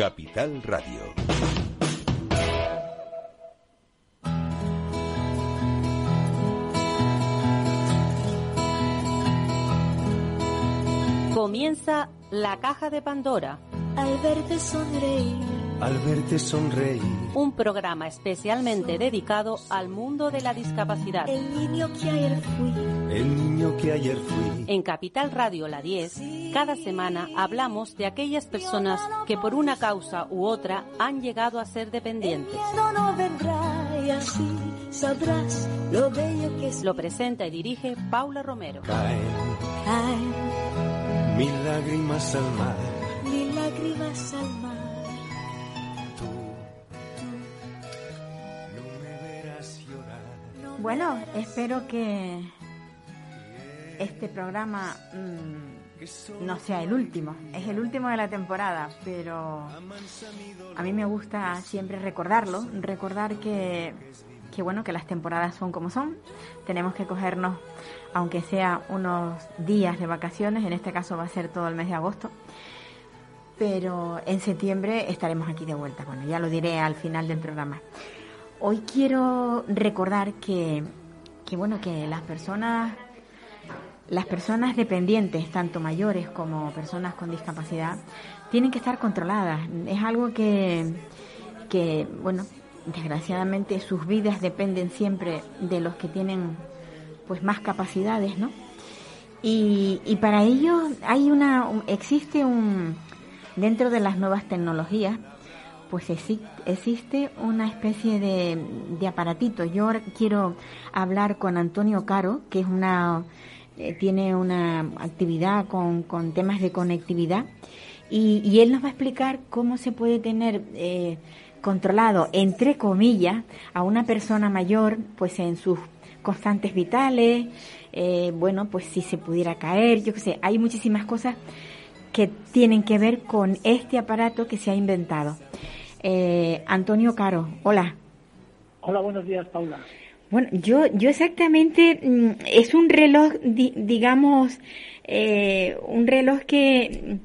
Capital Radio. Comienza la caja de Pandora. Al verte sonreír al verte sonreír. Un programa especialmente dedicado al mundo de la discapacidad. El niño que ayer fui. El niño que ayer fui. En Capital Radio La 10, cada semana hablamos de aquellas personas que por una causa u otra han llegado a ser dependientes. no vendrá y así sabrás lo bello que es. Lo presenta y dirige Paula Romero. Caen, Caen mil lágrimas al mar. mil lágrimas al mar. No me verás llorar. Bueno, espero que este programa mm, no sea el último. Es el último de la temporada, pero a mí me gusta siempre recordarlo, recordar que, que bueno, que las temporadas son como son. Tenemos que cogernos, aunque sea unos días de vacaciones, en este caso va a ser todo el mes de agosto. Pero en septiembre estaremos aquí de vuelta. Bueno, ya lo diré al final del programa. Hoy quiero recordar que, que bueno, que las personas, las personas dependientes, tanto mayores como personas con discapacidad, tienen que estar controladas. Es algo que, que bueno, desgraciadamente sus vidas dependen siempre de los que tienen pues más capacidades, ¿no? Y, y para ello hay una, un- existe un, dentro de las nuevas tecnologías, pues exi- existe una especie de, de aparatito. Yo quiero hablar con Antonio Caro, que es una eh, tiene una actividad con, con temas de conectividad y, y él nos va a explicar cómo se puede tener eh, controlado, entre comillas, a una persona mayor, pues en sus constantes vitales, eh, bueno, pues si se pudiera caer, yo qué sé, hay muchísimas cosas que tienen que ver con este aparato que se ha inventado. Eh, Antonio Caro, hola. Hola, buenos días, Paula. Bueno, yo, yo exactamente, mm, es un reloj, di- digamos, eh, un reloj que,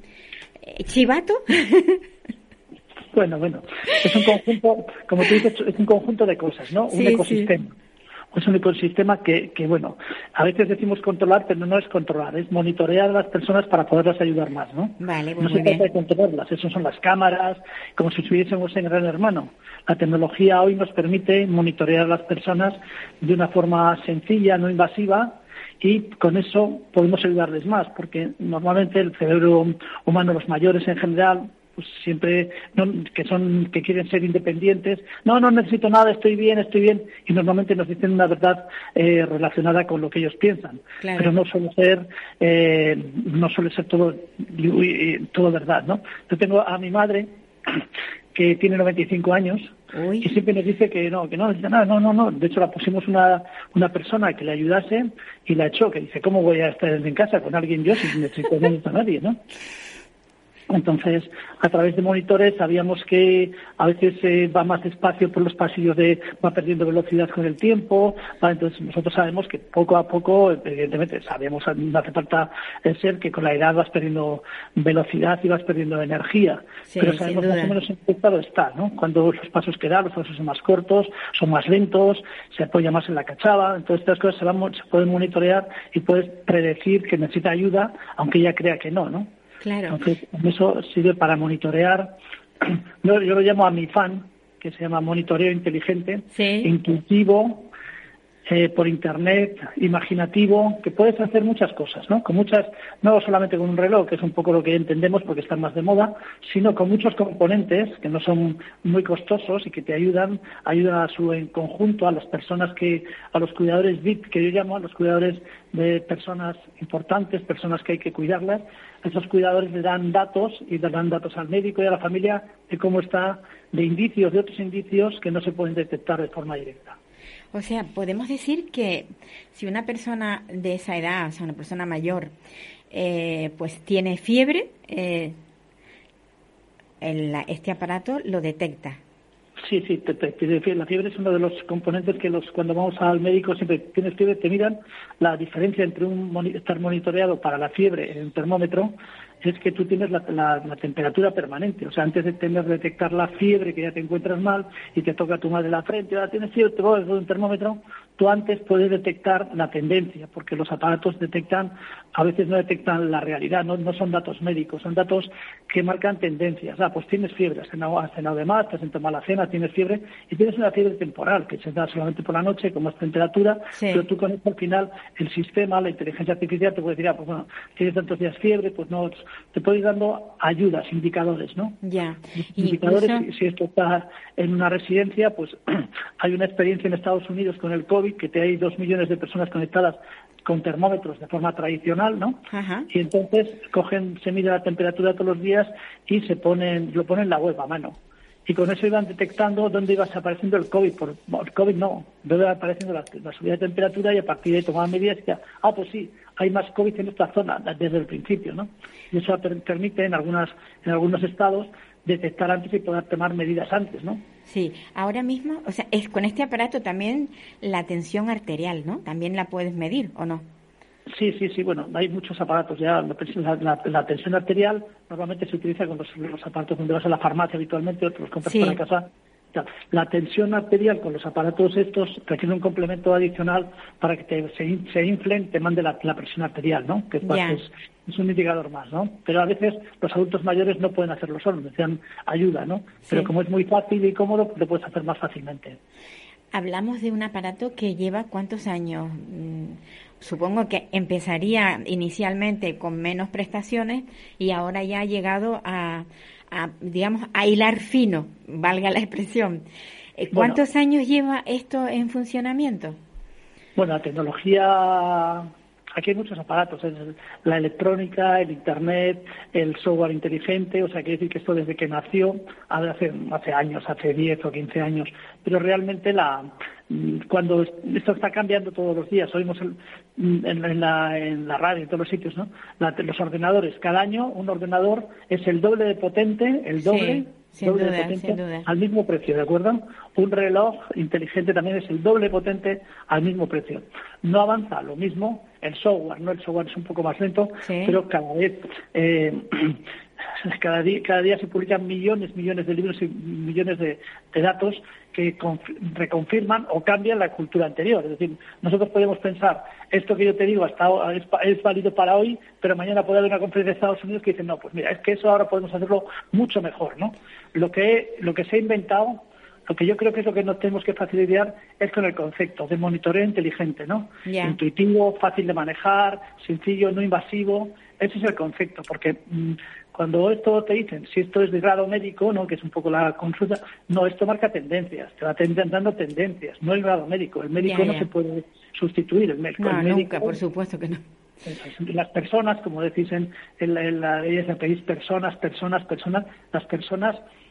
eh, chivato, Bueno, bueno, es un conjunto, como tú dices, es un conjunto de cosas, ¿no? Sí, un sí. Es un ecosistema que, que, bueno, a veces decimos controlar, pero no es controlar, es monitorear a las personas para poderlas ayudar más, ¿no? Vale, pues no muy se trata de controlarlas, eso son las cámaras, como si estuviésemos en Gran Hermano. La tecnología hoy nos permite monitorear a las personas de una forma sencilla, no invasiva, y con eso podemos ayudarles más, porque normalmente el cerebro humano, los mayores en general, pues siempre no, que son que quieren ser independientes no no necesito nada estoy bien estoy bien y normalmente nos dicen una verdad eh, relacionada con lo que ellos piensan Claro. pero no suele ser eh, no suele ser todo todo verdad no yo tengo a mi madre que tiene 95 años Uy. y siempre nos dice que no, que no necesita nada, no, no, no. De hecho, la pusimos una, una persona que le ayudase y la echó, que dice, ¿cómo voy a estar en casa con alguien yo si necesito, no necesito a nadie, no? Entonces, a través de monitores sabíamos que a veces eh, va más despacio por los pasillos de, va perdiendo velocidad con el tiempo, ¿vale? entonces nosotros sabemos que poco a poco, evidentemente, sabemos, no hace falta eh, ser que con la edad vas perdiendo velocidad y vas perdiendo energía, Sí, pero sabemos más o menos en qué estado está, ¿no? Cuando los pasos que da, los pasos son más cortos, son más lentos, se apoya más en la cachava, entonces estas cosas se, van, se pueden monitorear y puedes predecir que necesita ayuda, aunque ella crea que no, ¿no? Claro. Entonces, eso sirve para monitorear. Yo, yo lo llamo a mi fan, que se llama monitoreo inteligente, Sí. intuitivo, eh, por internet, imaginativo, que puedes hacer muchas cosas, ¿no? Con muchas, no solamente con un reloj, que es un poco lo que entendemos porque están más de moda, sino con muchos componentes que no son muy costosos y que te ayudan, ayudan a su en conjunto a las personas que, a los cuidadores VIP, que yo llamo a los cuidadores de personas importantes, personas que hay que cuidarlas, esos cuidadores le dan datos y le dan datos al médico y a la familia de cómo está, de indicios, de otros indicios que no se pueden detectar de forma directa. O sea, podemos decir que si una persona de esa edad, o sea, una persona mayor, eh, pues tiene fiebre, eh, este aparato lo detecta. Sí, sí, te, te- la fiebre es uno de los componentes que los cuando vamos al médico siempre tienes fiebre, te miran la diferencia entre un estar monitoreado para la fiebre en un termómetro es que tú tienes la, temperatura permanente. O sea, antes de tener detectar la fiebre, que ya te encuentras mal y te toca tu madre la frente, ahora tienes fiebre, te pones un termómetro, tú antes puedes detectar la tendencia, porque los aparatos detectan, a veces no detectan la realidad, no, no son datos médicos, son datos que marcan tendencias. Ah, pues tienes fiebre, has cenado, has cenado de más, te has sentado mala cena, tienes fiebre, y tienes una fiebre temporal, que se da solamente por la noche, con más temperatura, pero tú con esto al final, el sistema, la inteligencia artificial te puede decir, ah, pues bueno, tienes tantos días fiebre, pues no, te puede ir dando ayudas, indicadores, ¿no? Ya. Indicadores, si, esto está en una residencia, pues hay una experiencia en Estados Unidos con el COVID, que te hay dos millones de personas conectadas con termómetros de forma tradicional, ¿no? Y entonces cogen, se mide la temperatura todos los días y se ponen, lo ponen en la web a mano y con eso iban detectando dónde iba apareciendo el COVID. Por, el COVID no, dónde iba apareciendo la, subida de temperatura y a partir de ahí tomaban medidas y ya, ah, pues sí, hay más COVID en esta zona desde el principio, ¿no? Y eso permite en, algunas, en algunos estados detectar antes y poder tomar medidas antes, ¿no? Sí, ahora mismo, o sea, es con este aparato también la tensión arterial, ¿no? También la puedes medir, ¿o no? Sí, sí, sí. Bueno, hay muchos aparatos ya. La, tensión arterial normalmente se utiliza con los, aparatos donde vas a la farmacia habitualmente, otros compras para casa. La tensión arterial con los aparatos estos requiere un complemento adicional para que se, se inflen, te mande la, presión arterial, ¿no? Que es, es, un indicador más, ¿no? Pero a veces los adultos mayores no pueden hacerlo solos, necesitan ayuda, ¿no? Pero como es muy fácil y cómodo, lo puedes hacer más fácilmente. Hablamos de un aparato que lleva cuántos años. Mm, supongo que empezaría inicialmente con menos prestaciones y ahora ya ha llegado a, digamos, a hilar fino, valga la expresión. Eh, ¿Cuántos años lleva esto en funcionamiento? Bueno, la tecnología aquí hay muchos aparatos, la electrónica, el Internet, el software inteligente, o sea, quiere decir que esto desde que nació, hace, hace años, hace 10 o 15 años, pero realmente la, cuando esto está cambiando todos los días, oímos en, la, en la radio, en todos los sitios, ¿no? los ordenadores, cada año un ordenador es el doble de potente, el doble, doble potente al mismo precio, ¿de acuerdo? Un reloj inteligente también es el doble potente al mismo precio. No avanza lo mismo el software, ¿no? El software es un poco más lento, pero cada vez eh, cada día, cada día se publican millones, millones de libros y millones de, datos que reconfirman o cambian la cultura anterior. Es decir, nosotros podemos pensar, esto que yo te digo hasta es, es válido para hoy, pero mañana puede haber una conferencia de Estados Unidos que dice, no, pues mira, es que eso ahora podemos hacerlo mucho mejor, ¿no? Lo que, lo que se ha inventado lo que yo creo que es lo que nos tenemos que facilitar es con el concepto de monitoreo inteligente, ¿no? Intuitivo, fácil de manejar, sencillo, no invasivo. Ese es el concepto, porque mm, cuando esto te dicen, si esto es de grado médico, ¿no? que es un poco la consulta, no, esto marca tendencias, te va dando tendencias, no el grado médico. El médico no se puede sustituir. El, médico, no, nunca, por supuesto que no. Las personas, como decís en, la ley de pedís personas, personas, personas, las personas mm,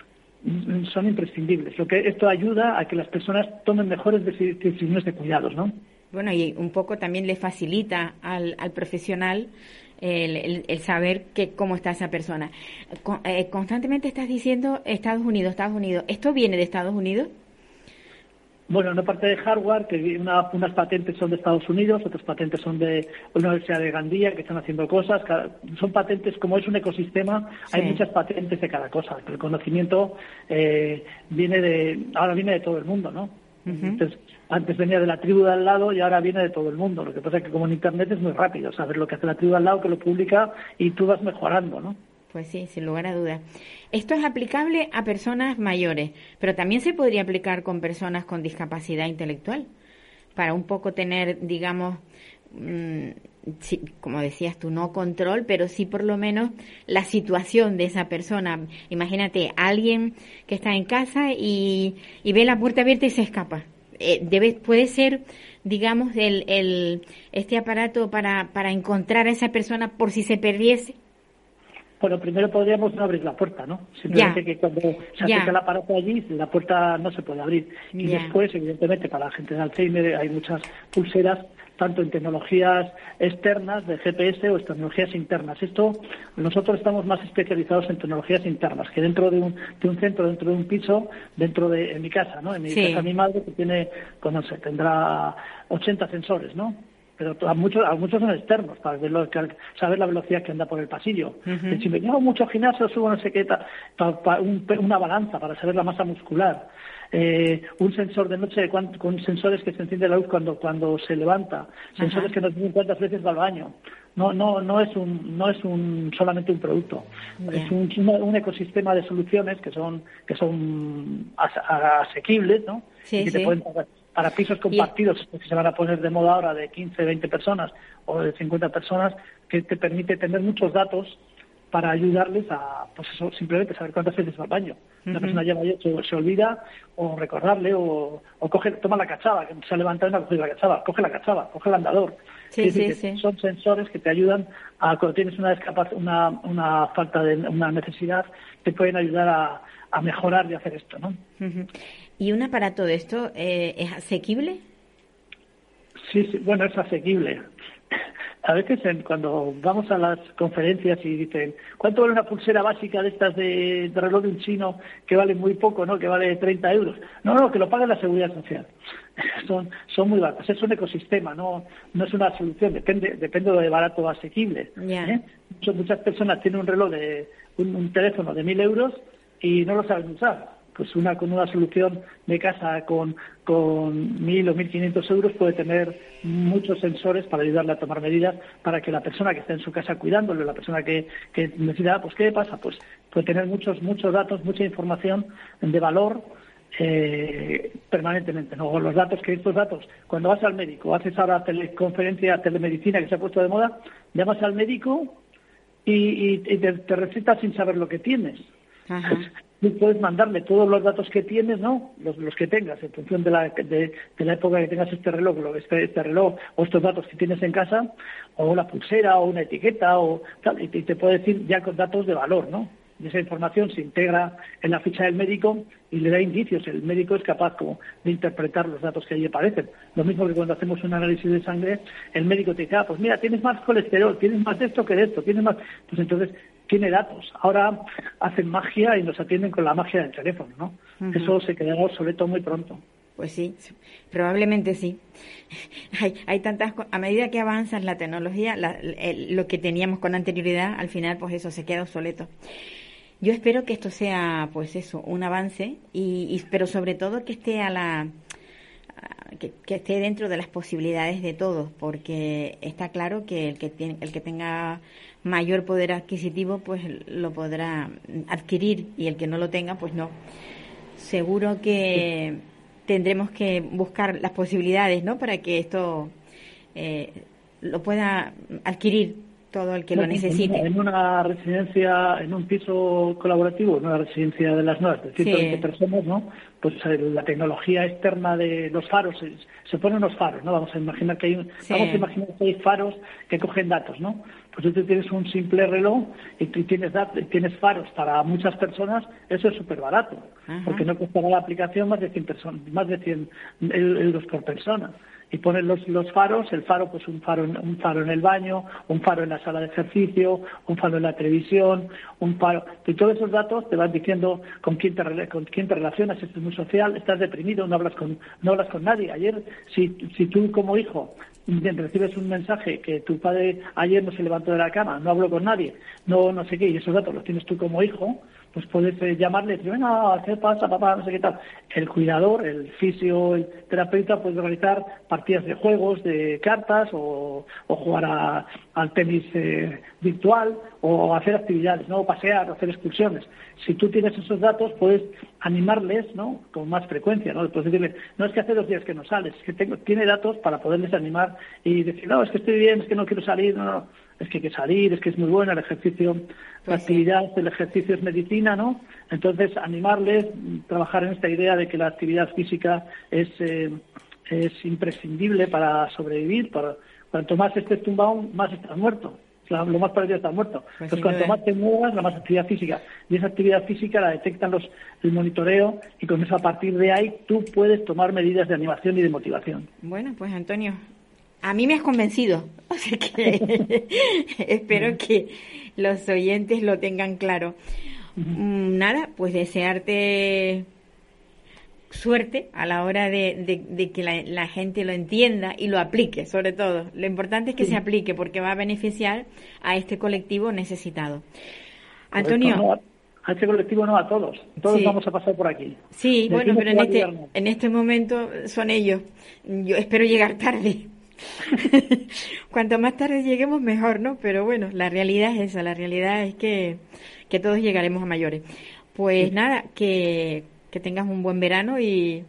son imprescindibles. Lo que esto ayuda a que las personas tomen mejores decisiones de cuidados, ¿no? Bueno, y un poco también le facilita al, al profesional el, saber que, cómo está esa persona. Eh, constantemente estás diciendo Estados Unidos, Estados Unidos. ¿Esto viene de Estados Unidos? Bueno, una parte de hardware, que unas patentes son de Estados Unidos, otras patentes son de la Universidad de Gandía, que están haciendo cosas. son patentes, como es un ecosistema, hay muchas patentes de cada cosa. El conocimiento eh, viene de, ahora viene de todo el mundo, ¿no? Entonces, antes venía de la tribu de al lado y ahora viene de todo el mundo. Lo que pasa es que como en Internet es muy rápido saber lo que hace la tribu de al lado, que lo publica y tú vas mejorando, ¿no? Pues sí, sin lugar a dudas. Esto es aplicable a personas mayores, pero también se podría aplicar con personas con discapacidad intelectual, para un poco tener, digamos, mm, como decías tú, no control, pero sí por lo menos la situación de esa persona. Imagínate, alguien que está en casa y, y ve la puerta abierta y se escapa eh, puede ser, digamos, el, el, este aparato para, para encontrar a esa persona por si se perdiese? Bueno, primero podríamos no abrir la puerta, ¿no? Simplemente que cuando se acerca el aparato allí, la puerta no se puede abrir. Y después, evidentemente, para la gente de Alzheimer hay muchas pulseras tanto en tecnologías externas de GPS o en tecnologías internas. Esto, nosotros estamos más especializados en tecnologías internas, que dentro de un, de un centro, dentro de un piso, dentro de en mi casa, ¿no? En mi casa mi madre que tiene, pues no sé, tendrá 80 sensores, ¿no? Pero a muchos, a muchos son externos, para ver lo que, saber la velocidad que anda por el pasillo. Si me llevo mucho gimnasio, subo no sé qué, una balanza para saber la masa muscular. Eh, un sensor de noche con sensores que se enciende la luz cuando, cuando se levanta, sensores que nos dicen cuántas veces va al baño. No, no, no es un, no es un solamente un producto, es un, un, ecosistema de soluciones que son, que son asequibles, ¿no? Sí, para pisos compartidos que se van a poner de moda ahora de 15, 20 personas o de 50 personas, que te permite tener muchos datos para ayudarles a, pues eso, simplemente saber cuántas veces va al baño. Una persona ya se, se, olvida o recordarle o, o coge, toma la cachava, que se ha levantado y no ha cogido la cachava, coge la cachava, coge el andador. Sí, sí, sí. Son sensores que te ayudan a cuando tienes una, una, una falta de una necesidad, te pueden ayudar a, a mejorar y hacer esto, ¿no? ¿Y un aparato de esto eh, es asequible? Sí, sí, bueno, es asequible a veces cuando vamos a las conferencias y dicen, ¿cuánto vale una pulsera básica de estas de, reloj de un chino que vale muy poco, ¿no? que vale 30 euros? No, no, que lo pague la seguridad social. son, son muy baratas. Es un ecosistema, no, no es una solución, depende, depende de barato o asequible. ¿eh? Muchas personas tienen un reloj de un, un teléfono de 1.000 euros y no lo saben usar pues una con una solución de casa con con mil o mil quinientos euros puede tener muchos sensores para ayudarle a tomar medidas para que la persona que está en su casa cuidándole, la persona que, que necesita, pues ¿qué pasa? Pues puede tener muchos muchos datos, mucha información de valor eh, permanentemente. ¿no? Los datos, que estos datos, cuando vas al médico, haces ahora teleconferencia, telemedicina que se ha puesto de moda, llamas al médico y, te, te sin saber lo que tienes. Ajá tú puedes mandarle todos los datos que tienes, ¿no? Los, que tengas, en función de la, de, la época que tengas este reloj, este, este, reloj o estos datos que tienes en casa, o la pulsera, o una etiqueta, o tal, y te, puede decir ya con datos de valor, ¿no? Y esa información se integra en la ficha del médico y le da indicios. El médico es capaz como de interpretar los datos que allí aparecen. Lo mismo que cuando hacemos un análisis de sangre, el médico te dice, ah, pues mira, tienes más colesterol, tienes más de esto que de esto, tienes más. Pues entonces tiene datos. Ahora hacen magia y nos atienden con la magia del teléfono, ¿no? Eso se quedará obsoleto muy pronto. Pues sí, probablemente sí. Hay, hay tantas, a medida que avanza la tecnología, lo que teníamos con anterioridad, al final, pues eso se queda obsoleto. Yo espero que esto sea, pues eso, un avance, y, pero sobre todo que esté a la, que, que, esté dentro de las posibilidades de todos, porque está claro que el que tiene, el que tenga mayor poder adquisitivo, pues lo podrá adquirir y el que no lo tenga, pues no. Seguro que tendremos que buscar las posibilidades, ¿no? Para que esto eh, lo pueda adquirir todo el que lo necesite. En una residencia, en un piso colaborativo, en una residencia de las nuevas, de 120 personas, ¿no? Pues eh, la tecnología externa de los faros, se, ponen los faros, ¿no? Vamos a imaginar que hay, vamos a imaginar que hay faros que cogen datos, ¿no? Pues tú tienes un simple reloj y tú tienes, tienes faros para muchas personas, eso es súper barato, porque no costará la aplicación más de 100, personas, más de 100 euros por persona y ponen los, los faros, el faro pues un faro, un faro en el baño, un faro en la sala de ejercicio, un faro en la televisión, un faro, y todos esos datos te van diciendo con quién te, con quién te relacionas, estás muy social, estás deprimido, no hablas con, no hablas con nadie. Ayer, si, si tú como hijo recibes un mensaje que tu padre ayer no se levantó de la cama, no habló con nadie, no, no sé qué, y esos datos los tienes tú como hijo, pues puedes eh, llamarle venga, ¿qué pasa, papá? No sé qué tal. El cuidador, el fisio, el terapeuta puede realizar partidas de juegos, de cartas o, jugar al tenis eh, virtual o hacer actividades, ¿no? O pasear, hacer excursiones. Si tú tienes esos datos, puedes animarles, ¿no? Con más frecuencia, ¿no? Puedes decirle, no es que hace dos días que no sales, es que tengo, tiene datos para poderles animar y decir, no, es que estoy bien, es que no quiero salir, no, no es que hay que salir, es que es muy bueno el ejercicio, la pues actividad del ejercicio es medicina, ¿no? Entonces, animarles, trabajar en esta idea de que la actividad física es, eh, es imprescindible para sobrevivir. Para, cuanto más estés tumbado, más estás muerto. Lo más parecido estar muerto. Pues Entonces, cuanto más te muevas, la más actividad física. Y esa actividad física la detectan los, el monitoreo y con eso a partir de ahí tú puedes tomar medidas de animación y de motivación. Bueno, pues Antonio, a mí me has convencido, así que espero que los oyentes lo tengan claro. Mm, nada, pues desearte suerte a la hora de, de, que la, gente lo entienda y lo aplique, sobre todo. Lo importante es que se aplique porque va a beneficiar a este colectivo necesitado. Antonio. a este colectivo no, a todos. Todos vamos a pasar por aquí. Sí, bueno, pero en este, en este momento son ellos. Yo espero llegar tarde. Cuanto más tarde lleguemos, mejor, ¿no? Pero bueno, la realidad es esa. La realidad es que, que todos llegaremos a mayores. Pues nada, que, que tengas un buen verano y,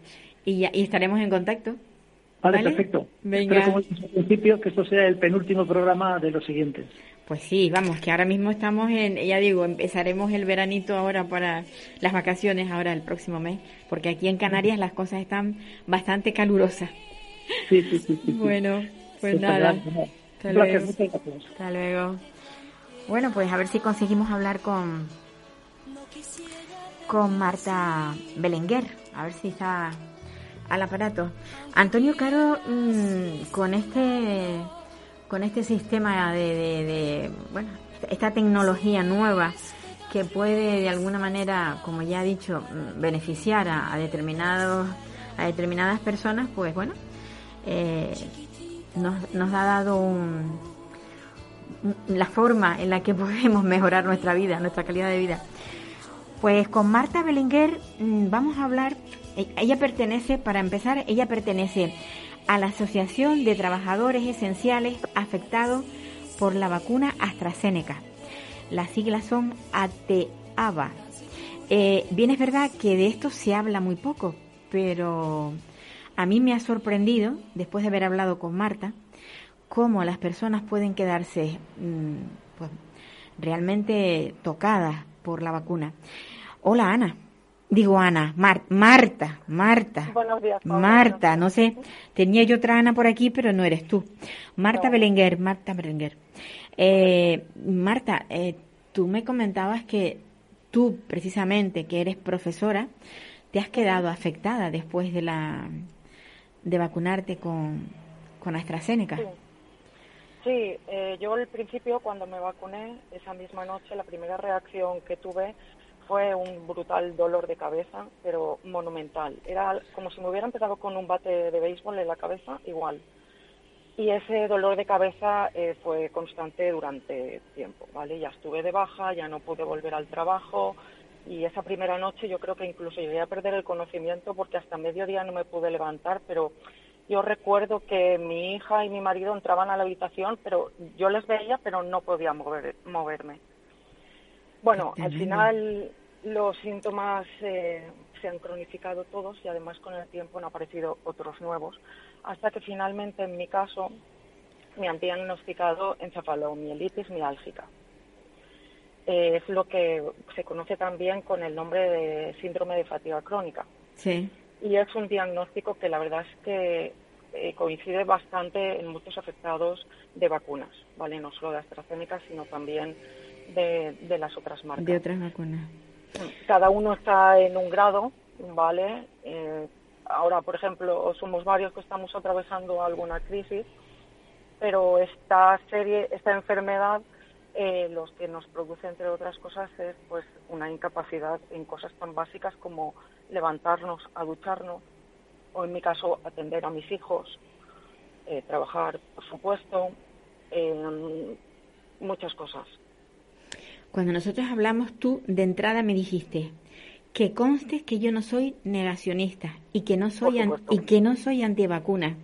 y, estaremos en contacto. Vale, perfecto. Venga. Espero, como principio, que esto sea el penúltimo programa de los siguientes. Pues sí, vamos, que ahora mismo estamos en, ya digo, empezaremos el veranito ahora para las vacaciones, ahora el próximo mes, porque aquí en Canarias las cosas están bastante calurosas. Sí, sí, sí. bueno, pues nada. Hasta luego. Hasta luego. Bueno, pues a ver si conseguimos hablar con con Marta Belenguer, a ver si está al aparato. Antonio Caro, mm, con este con este sistema de, bueno, esta tecnología nueva que puede de alguna manera, como ya he dicho, mm, beneficiar a, determinados a determinadas personas, pues bueno, eh, nos, ha dado la forma en la que podemos mejorar nuestra vida, nuestra calidad de vida. Pues con Marta Belenguer mm, vamos a hablar, e, ella pertenece, para empezar, ella pertenece a la Asociación de Trabajadores Esenciales Afectados por la vacuna AstraZeneca. Las siglas son ATAVA. Eh, bien es verdad que de esto se habla muy poco, pero a mí me ha sorprendido, después de haber hablado con Marta, cómo las personas pueden quedarse mm, pues, realmente tocadas por la vacuna. Hola Ana. Digo Ana, Marta, Marta. Buenos días. Marta, no sé, tenía yo otra Ana por aquí, pero no eres tú. Marta Belenguer, Marta Belenguer. Eh, Marta, eh, tú me comentabas que tú, precisamente, que eres profesora, te has quedado afectada después de la de vacunarte con, con AstraZeneca. Sí, eh, yo al principio cuando me vacuné, esa misma noche, la primera reacción que tuve fue un brutal dolor de cabeza, pero monumental. Era como si me hubiera empezado con un bate de béisbol en la cabeza, igual. Y ese dolor de cabeza eh, fue constante durante tiempo, ¿vale? Ya estuve de baja, ya no pude volver al trabajo y esa primera noche yo creo que incluso llegué a perder el conocimiento porque hasta mediodía no me pude levantar, pero yo recuerdo que mi hija y mi marido entraban a la habitación, pero yo les veía, pero no podía mover, moverme. Bueno, al final los síntomas eh, se han cronificado todos y además con el tiempo han aparecido otros nuevos, hasta que finalmente en mi caso me han diagnosticado encefalomielitis miálgica. Eh, es lo que se conoce también con el nombre de síndrome de fatiga crónica. Sí y es un diagnóstico que la verdad es que eh, coincide bastante en muchos afectados de vacunas, ¿vale? No solo de AstraZeneca, sino también de, las otras marcas. De otras vacunas. Cada uno está en un grado, ¿vale? Eh, ahora, por ejemplo, somos varios que estamos atravesando alguna crisis, pero esta serie, esta enfermedad, eh, los que nos produce, entre otras cosas, es pues una incapacidad en cosas tan básicas como levantarnos a ducharnos, o en mi caso atender a mis hijos, eh, trabajar, por supuesto, muchas cosas. Cuando nosotros hablamos, tú de entrada me dijiste, que conste que yo no soy negacionista y que no soy y que no soy antivacuna.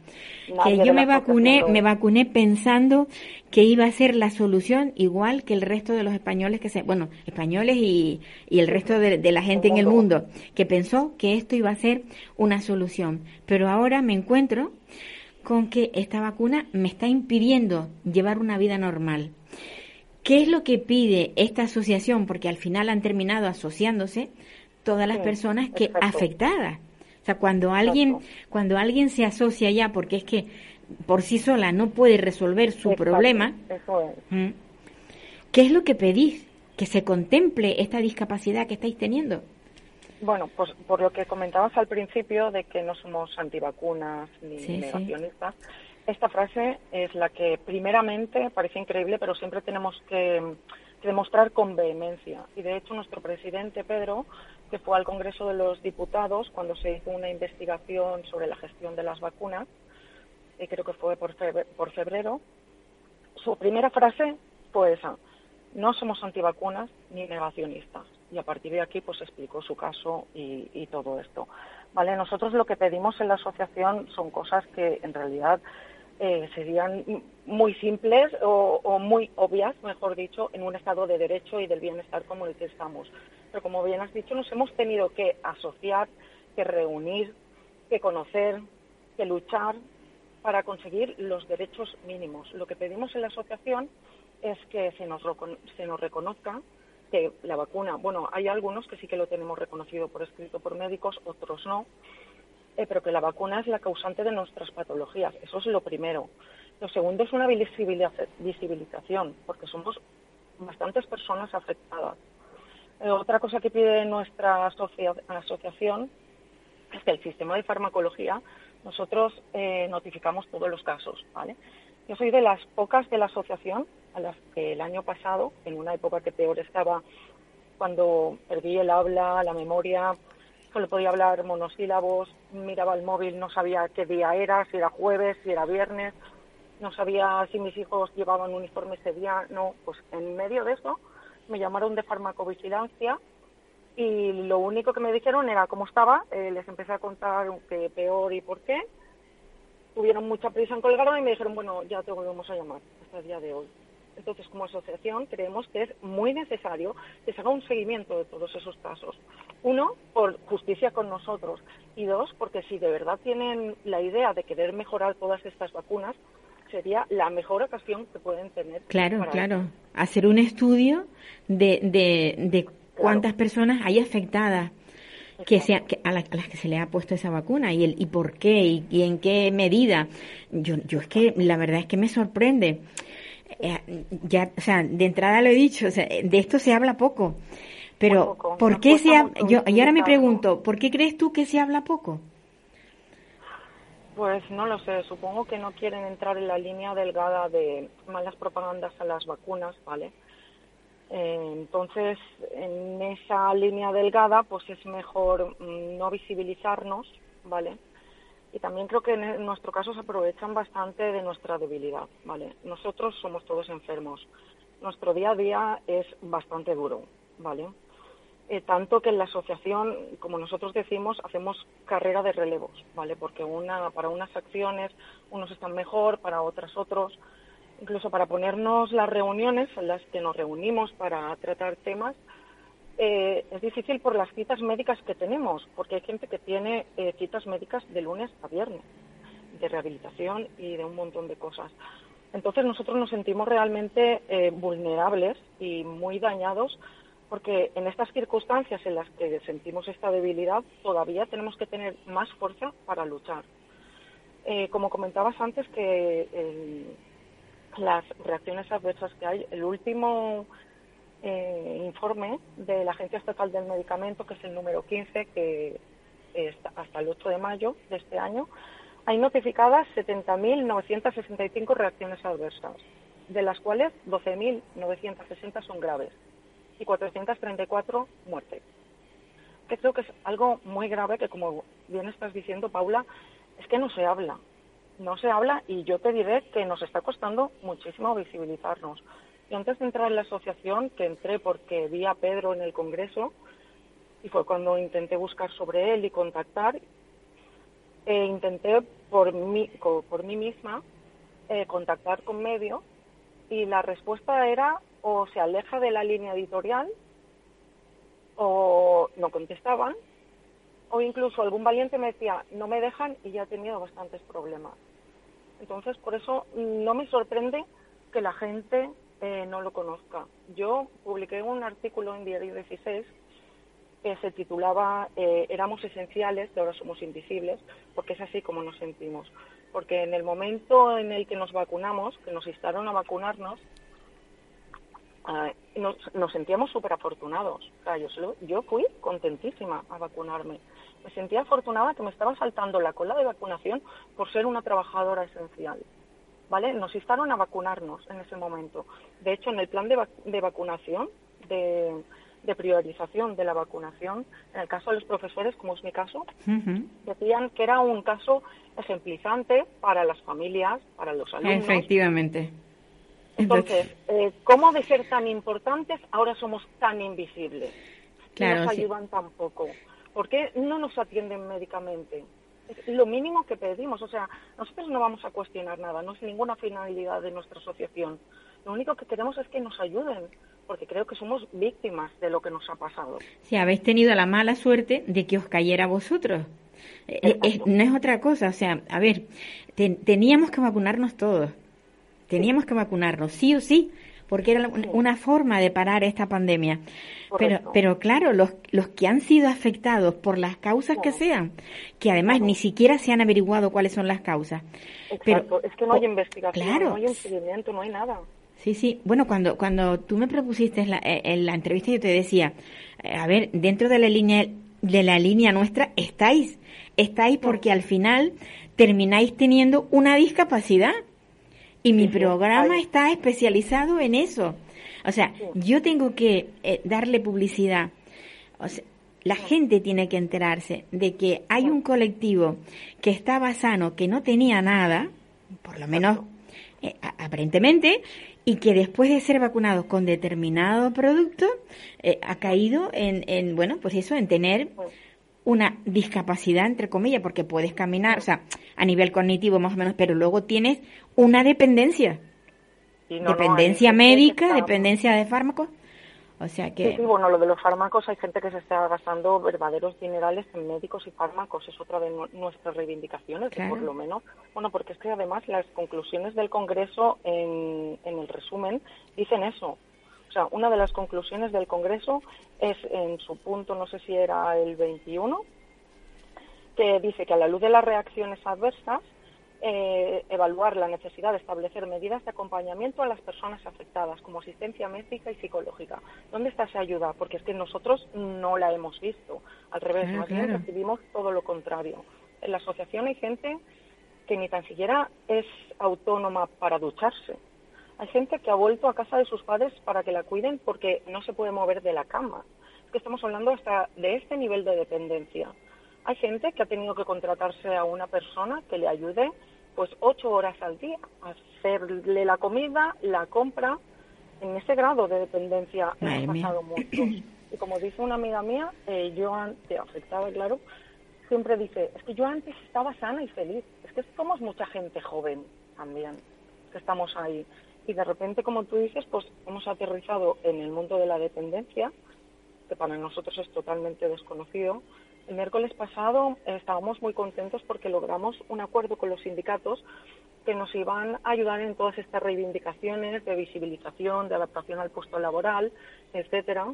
que yo me vacuné, me vacuné pensando que iba a ser la solución igual que el resto de los españoles que se, bueno, españoles y, y el resto de, la gente en el mundo que pensó que esto iba a ser una solución. Pero ahora me encuentro con que esta vacuna me está impidiendo llevar una vida normal. ¿Qué es lo que pide esta asociación? Porque al final han terminado asociándose todas las personas que afectadas. O sea, cuando alguien, cuando alguien se asocia ya porque es que por sí sola no puede resolver su problema, ¿qué es lo que pedís? Que se contemple esta discapacidad que estáis teniendo. Bueno, pues por lo que comentabas al principio de que no somos antivacunas ni negacionistas, esta frase es la que primeramente parece increíble, pero siempre tenemos que demostrar con vehemencia. Y de hecho nuestro presidente Pedro que fue al Congreso de los Diputados cuando se hizo una investigación sobre la gestión de las vacunas, y creo que fue por febrero. Su primera frase fue esa, no somos antivacunas ni negacionistas. Y a partir de aquí, pues explicó su caso y, todo esto. Vale, nosotros lo que pedimos en la asociación son cosas que en realidad eh, serían muy simples o, muy obvias, mejor dicho, en un estado de derecho y del bienestar como el que estamos. Pero como bien has dicho, nos hemos tenido que asociar, que reunir, que conocer, que luchar para conseguir los derechos mínimos. Lo que pedimos en la asociación es que se nos reconozca que la vacuna, bueno, hay algunos que sí que lo tenemos reconocido por escrito por médicos, otros no, eh, pero que la vacuna es la causante de nuestras patologías. Eso es lo primero. Lo segundo es una visibilización, porque somos bastantes personas afectadas. Eh, otra cosa que pide nuestra asociación es que el sistema de farmacología nosotros eh, notificamos todos los casos. Yo soy de las pocas de la asociación a las que el año pasado, en una época que peor estaba, cuando perdí el habla, la memoria, solo podía hablar monosílabos, miraba el móvil, no sabía qué día era, si era jueves, si era viernes, no sabía si mis hijos llevaban uniforme ese día, no, pues en medio de eso me llamaron de farmacovigilancia y lo único que me dijeron era cómo estaba, eh, les empecé a contar que peor y por qué, tuvieron mucha prisa en colgarme y me dijeron, bueno, ya te volvemos a llamar hasta el día de hoy. Entonces, como asociación, creemos que es muy necesario que se haga un seguimiento de todos esos casos. Uno, por justicia con nosotros. Y dos, porque si de verdad tienen la idea de querer mejorar todas estas vacunas, sería la mejor ocasión que pueden tener. Claro, claro. Hacer un estudio de, de, cuántas personas hay afectadas que sea, a, las que se le ha puesto esa vacuna y el y por qué y, en qué medida. Yo, yo es que la verdad es que me sorprende. Eh, ya, o sea, de entrada lo he dicho, de esto se habla poco. Pero, ¿por qué se habla? Yo, y ahora me pregunto, ¿por qué crees tú que se habla poco? Pues no lo sé, supongo que no quieren entrar en la línea delgada de malas propagandas a las vacunas, ¿vale? Eh, entonces, en esa línea delgada, pues es mejor mm, no visibilizarnos, ¿vale? Y también creo que en nuestro caso se aprovechan bastante de nuestra debilidad, ¿vale? Nosotros somos todos enfermos. Nuestro día a día es bastante duro, ¿vale? Eh, tanto que en la asociación, como nosotros decimos, hacemos carrera de relevos, ¿vale? Porque una, para unas acciones unos están mejor, para otras otros incluso para ponernos las reuniones en las que nos reunimos para tratar temas, eh, es difícil por las citas médicas que tenemos, porque hay gente que tiene eh, citas médicas de lunes a viernes, de rehabilitación y de un montón de cosas. Entonces nosotros nos sentimos realmente eh, vulnerables y muy dañados porque en estas circunstancias en las que sentimos esta debilidad todavía tenemos que tener más fuerza para luchar. como comentabas antes que las reacciones adversas que hay. El último eh, informe de la Agencia Estatal del Medicamento, que es el número 15, que está hasta el 8 de mayo de este año, hay notificadas 70.965 reacciones adversas, de las cuales 12.960 son graves y 434 muertes. Que creo que es algo muy grave que, como bien estás diciendo, Paula, es que no se habla no se habla y yo te diré que nos está costando muchísimo visibilizarnos. Y antes de entrar en la asociación, que entré porque vi a Pedro en el Congreso, y fue cuando intenté buscar sobre él y contactar, e intenté por mí, por mí misma eh, contactar con medio y la respuesta era o se aleja de la línea editorial o no contestaban o incluso algún valiente me decía no me dejan y ya he tenido bastantes problemas. Entonces, por eso no me sorprende que la gente eh, no lo conozca. Yo publiqué un artículo en Diario 16 que se titulaba eh, Éramos esenciales, de ahora somos invisibles, porque es así como nos sentimos. Porque en el momento en el que nos vacunamos, que nos instaron a vacunarnos, eh, nos, sentíamos súper afortunados. yo, yo fui contentísima a vacunarme me sentía afortunada que me estaba saltando la cola de vacunación por ser una trabajadora esencial. ¿Vale? Nos instaron a vacunarnos en ese momento. De hecho, en el plan de, vacunación de, de priorización de la vacunación. En el caso de los profesores, como es mi caso, decían que era un caso ejemplizante para las familias, para los alumnos. Efectivamente. Entonces, eh, ¿cómo de ser tan importantes ahora somos tan invisibles? Claro, no nos ayudan tampoco. ¿Por qué no nos atienden médicamente? Lo mínimo que pedimos. O sea, nosotros no vamos a cuestionar nada, no es ninguna finalidad de nuestra asociación. Lo único que queremos es que nos ayuden, porque creo que somos víctimas de lo que nos ha pasado. Si habéis tenido la mala suerte de que os cayera a vosotros. Eh, eh, no es otra cosa, o sea, a ver, teníamos que vacunarnos todos, teníamos que vacunarnos, sí o sí, porque era una forma de parar esta pandemia. Pero, pero claro, los, los que han sido afectados por las causas que sean, que además ni siquiera se han averiguado cuáles son las causas. Pero, es que no hay investigación, no hay un seguimiento, no hay nada. Sí, sí. Bueno, cuando, cuando tú me propusiste la, eh, en la entrevista, yo te decía, eh, a ver, dentro de la línea, de la línea nuestra estáis, estáis porque al final termináis teniendo una discapacidad. Y mi programa está especializado en eso. O sea, yo tengo que eh, darle publicidad. O sea, la gente tiene que enterarse de que hay un colectivo que estaba sano, que no tenía nada, por lo menos eh, aparentemente, y que después de ser vacunado con determinado producto eh, ha caído en, en, bueno, pues eso, en tener una discapacidad, entre comillas, porque puedes caminar, o sea, a nivel cognitivo más o menos, pero luego tienes una dependencia. dependencia médica, dependencia de fármacos. O sea que... Sí, bueno, lo de los fármacos, hay gente que se está gastando verdaderos dinerales en médicos y fármacos. Es otra de nuestras reivindicaciones, por lo menos. Bueno, porque es que además las conclusiones del Congreso en, en el resumen dicen eso. O sea, una de las conclusiones del Congreso es en su punto, no sé si era el 21, que dice que a la luz de las reacciones adversas, eh, evaluar la necesidad de establecer medidas de acompañamiento a las personas afectadas, como asistencia médica y psicológica. ¿Dónde está esa ayuda? Porque es que nosotros no la hemos visto. Al revés, más bien recibimos todo lo contrario. En la asociación hay gente que ni tan siquiera es autónoma para ducharse. Hay gente que ha vuelto a casa de sus padres para que la cuiden porque no se puede mover de la cama. Es que estamos hablando hasta de este nivel de dependencia. Hay gente que ha tenido que contratarse a una persona que le ayude pues ocho horas al día a hacerle la comida, la compra. En ese grado de dependencia hemos pasado muchos. Y como dice una amiga mía, eh, yo antes, afectada, claro, siempre dice, es que yo antes estaba sana y feliz. Es que somos mucha gente joven también, que estamos ahí. Y de repente, como tú dices, pues hemos aterrizado en el mundo de la dependencia, que para nosotros es totalmente desconocido, el miércoles pasado estábamos muy contentos porque logramos un acuerdo con los sindicatos que nos iban a ayudar en todas estas reivindicaciones de visibilización, de adaptación al puesto laboral, etcétera.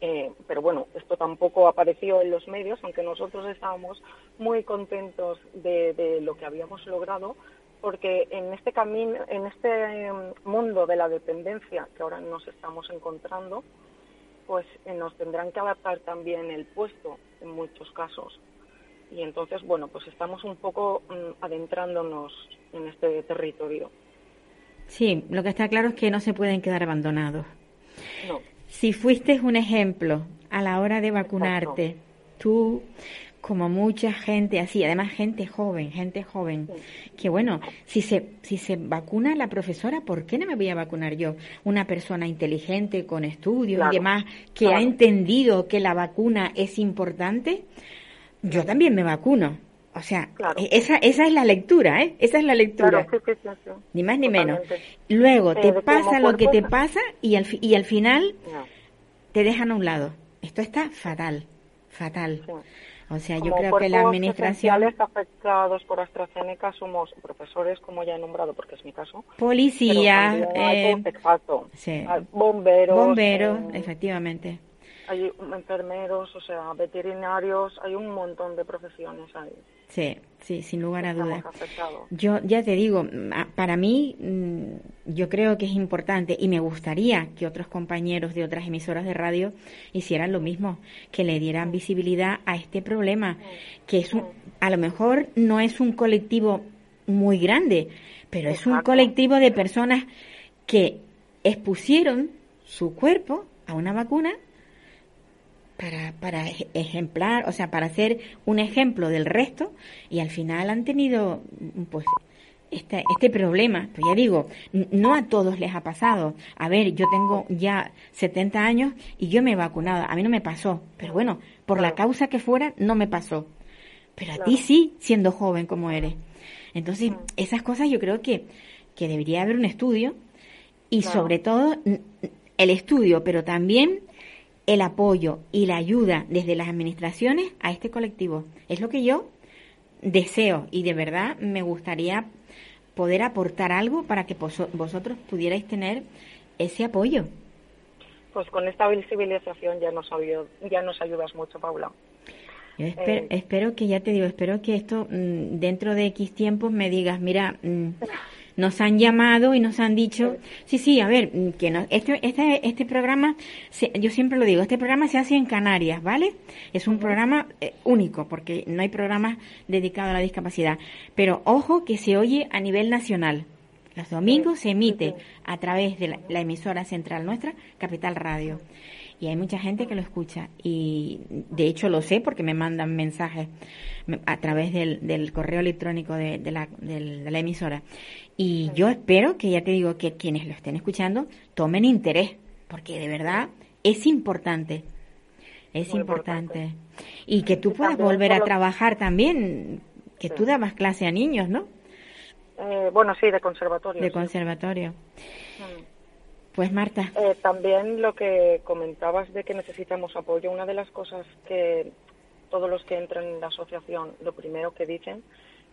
Eh, pero bueno, esto tampoco apareció en los medios, aunque nosotros estábamos muy contentos de, de lo que habíamos logrado, porque en este camino, en este em, mundo de la dependencia que ahora nos estamos encontrando, pues eh, nos tendrán que adaptar también el puesto en muchos casos. Y entonces, bueno, pues estamos un poco mm, adentrándonos en este territorio. Sí, lo que está claro es que no se pueden quedar abandonados. No. Si fuiste un ejemplo a la hora de vacunarte, tú como mucha gente así, además gente joven, gente joven, que bueno, si se, si se vacuna la profesora, ¿por qué no me voy a vacunar yo? Una persona inteligente, con estudios y demás, que ha entendido que la vacuna es importante, yo también me vacuno. O sea, e, esa, esa es la lectura, ¿eh? Esa es la lectura. ni más ni menos. Luego te pasa lo que te pasa y al, y al final te dejan a un lado. Esto está fatal, fatal. O sea, yo creo que la administración... afectados por AstraZeneca somos profesores, como ya he nombrado, porque es mi caso. Policía, eh, exacto, bomberos. Bomberos, eh, efectivamente hay enfermeros, o sea, veterinarios, hay un montón de profesiones ahí. Sí, sí, sin lugar a dudas. Yo ya te digo, para mí mm, yo creo que es importante y me gustaría que otros compañeros de otras emisoras de radio hicieran lo mismo, que le dieran visibilidad a este problema, que es a lo mejor no es un colectivo muy grande, pero es un colectivo de personas que expusieron su cuerpo a una vacuna para, para ejemplar, o sea, para ser un ejemplo del resto y al final han tenido, pues, este, este problema, pues ya digo, no a todos les ha pasado. A ver, yo tengo ya 70 años y yo me he vacunado. A mí no me pasó, pero bueno, por la causa que fuera, no me pasó. Pero a ti sí, siendo joven como eres. Entonces, esas cosas yo creo que, que debería haber un estudio y sobre todo el estudio, pero también el apoyo y la ayuda desde las administraciones a este colectivo. Es lo que yo deseo y de verdad me gustaría poder aportar algo para que vosotros pudierais tener ese apoyo. Pues con esta visibilización ya nos, ya nos ayudas mucho, Paula. Eh, espero, que, ya te digo, espero que esto mm, dentro de X tiempos me digas, mira, mm, nos han llamado y nos han dicho, sí, sí, a ver, mm, que no, este, este, este programa, yo siempre lo digo, este programa se hace en Canarias, ¿vale? Es un programa eh, único, porque no hay programas dedicados a la discapacidad. Pero ojo que se oye a nivel nacional. Los domingos se emite a través de la emisora central nuestra, Capital Radio y hay mucha gente que lo escucha y de hecho lo sé porque me mandan mensajes a través del, correo electrónico de, la, de, la, emisora y yo espero que ya te digo que quienes lo estén escuchando tomen interés porque de verdad es importante es importante. y que tú puedas volver a trabajar también que tú dabas clase a niños no eh, bueno sí de conservatorio de conservatorio mm. Pues Marta. Eh, también lo que comentabas de que necesitamos apoyo, una de las cosas que todos los que entran en la asociación lo primero que dicen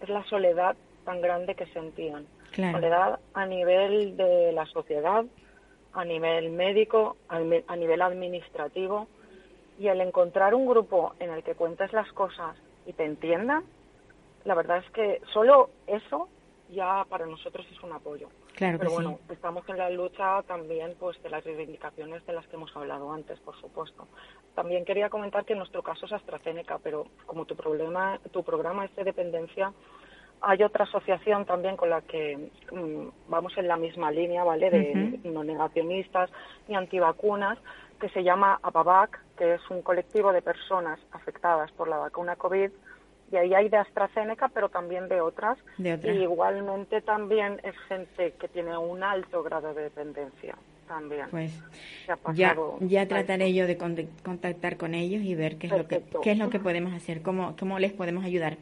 es la soledad tan grande que sentían. Soledad a nivel de la sociedad, a nivel médico, a nivel administrativo y el encontrar un grupo en el que cuentes las cosas y te entiendan, la verdad es que solo eso ya para nosotros es un apoyo. Pero bueno, estamos en la lucha también pues de las reivindicaciones de las que hemos hablado antes, por supuesto. También quería comentar que en nuestro caso es AstraZeneca, pero como tu problema, tu programa es de dependencia, hay otra asociación también con la que mm, vamos en la misma línea, ¿vale? De no negacionistas y antivacunas, que se llama APAVAC, que es un colectivo de personas afectadas por la vacuna COVID y ahí hay de AstraZeneca, pero también de otras. Y igualmente también es gente que tiene un alto grado de dependencia. También. Pues ya, ya trataré yo de contactar con ellos y ver qué es lo que qué es lo que podemos hacer, cómo, cómo les podemos ayudar.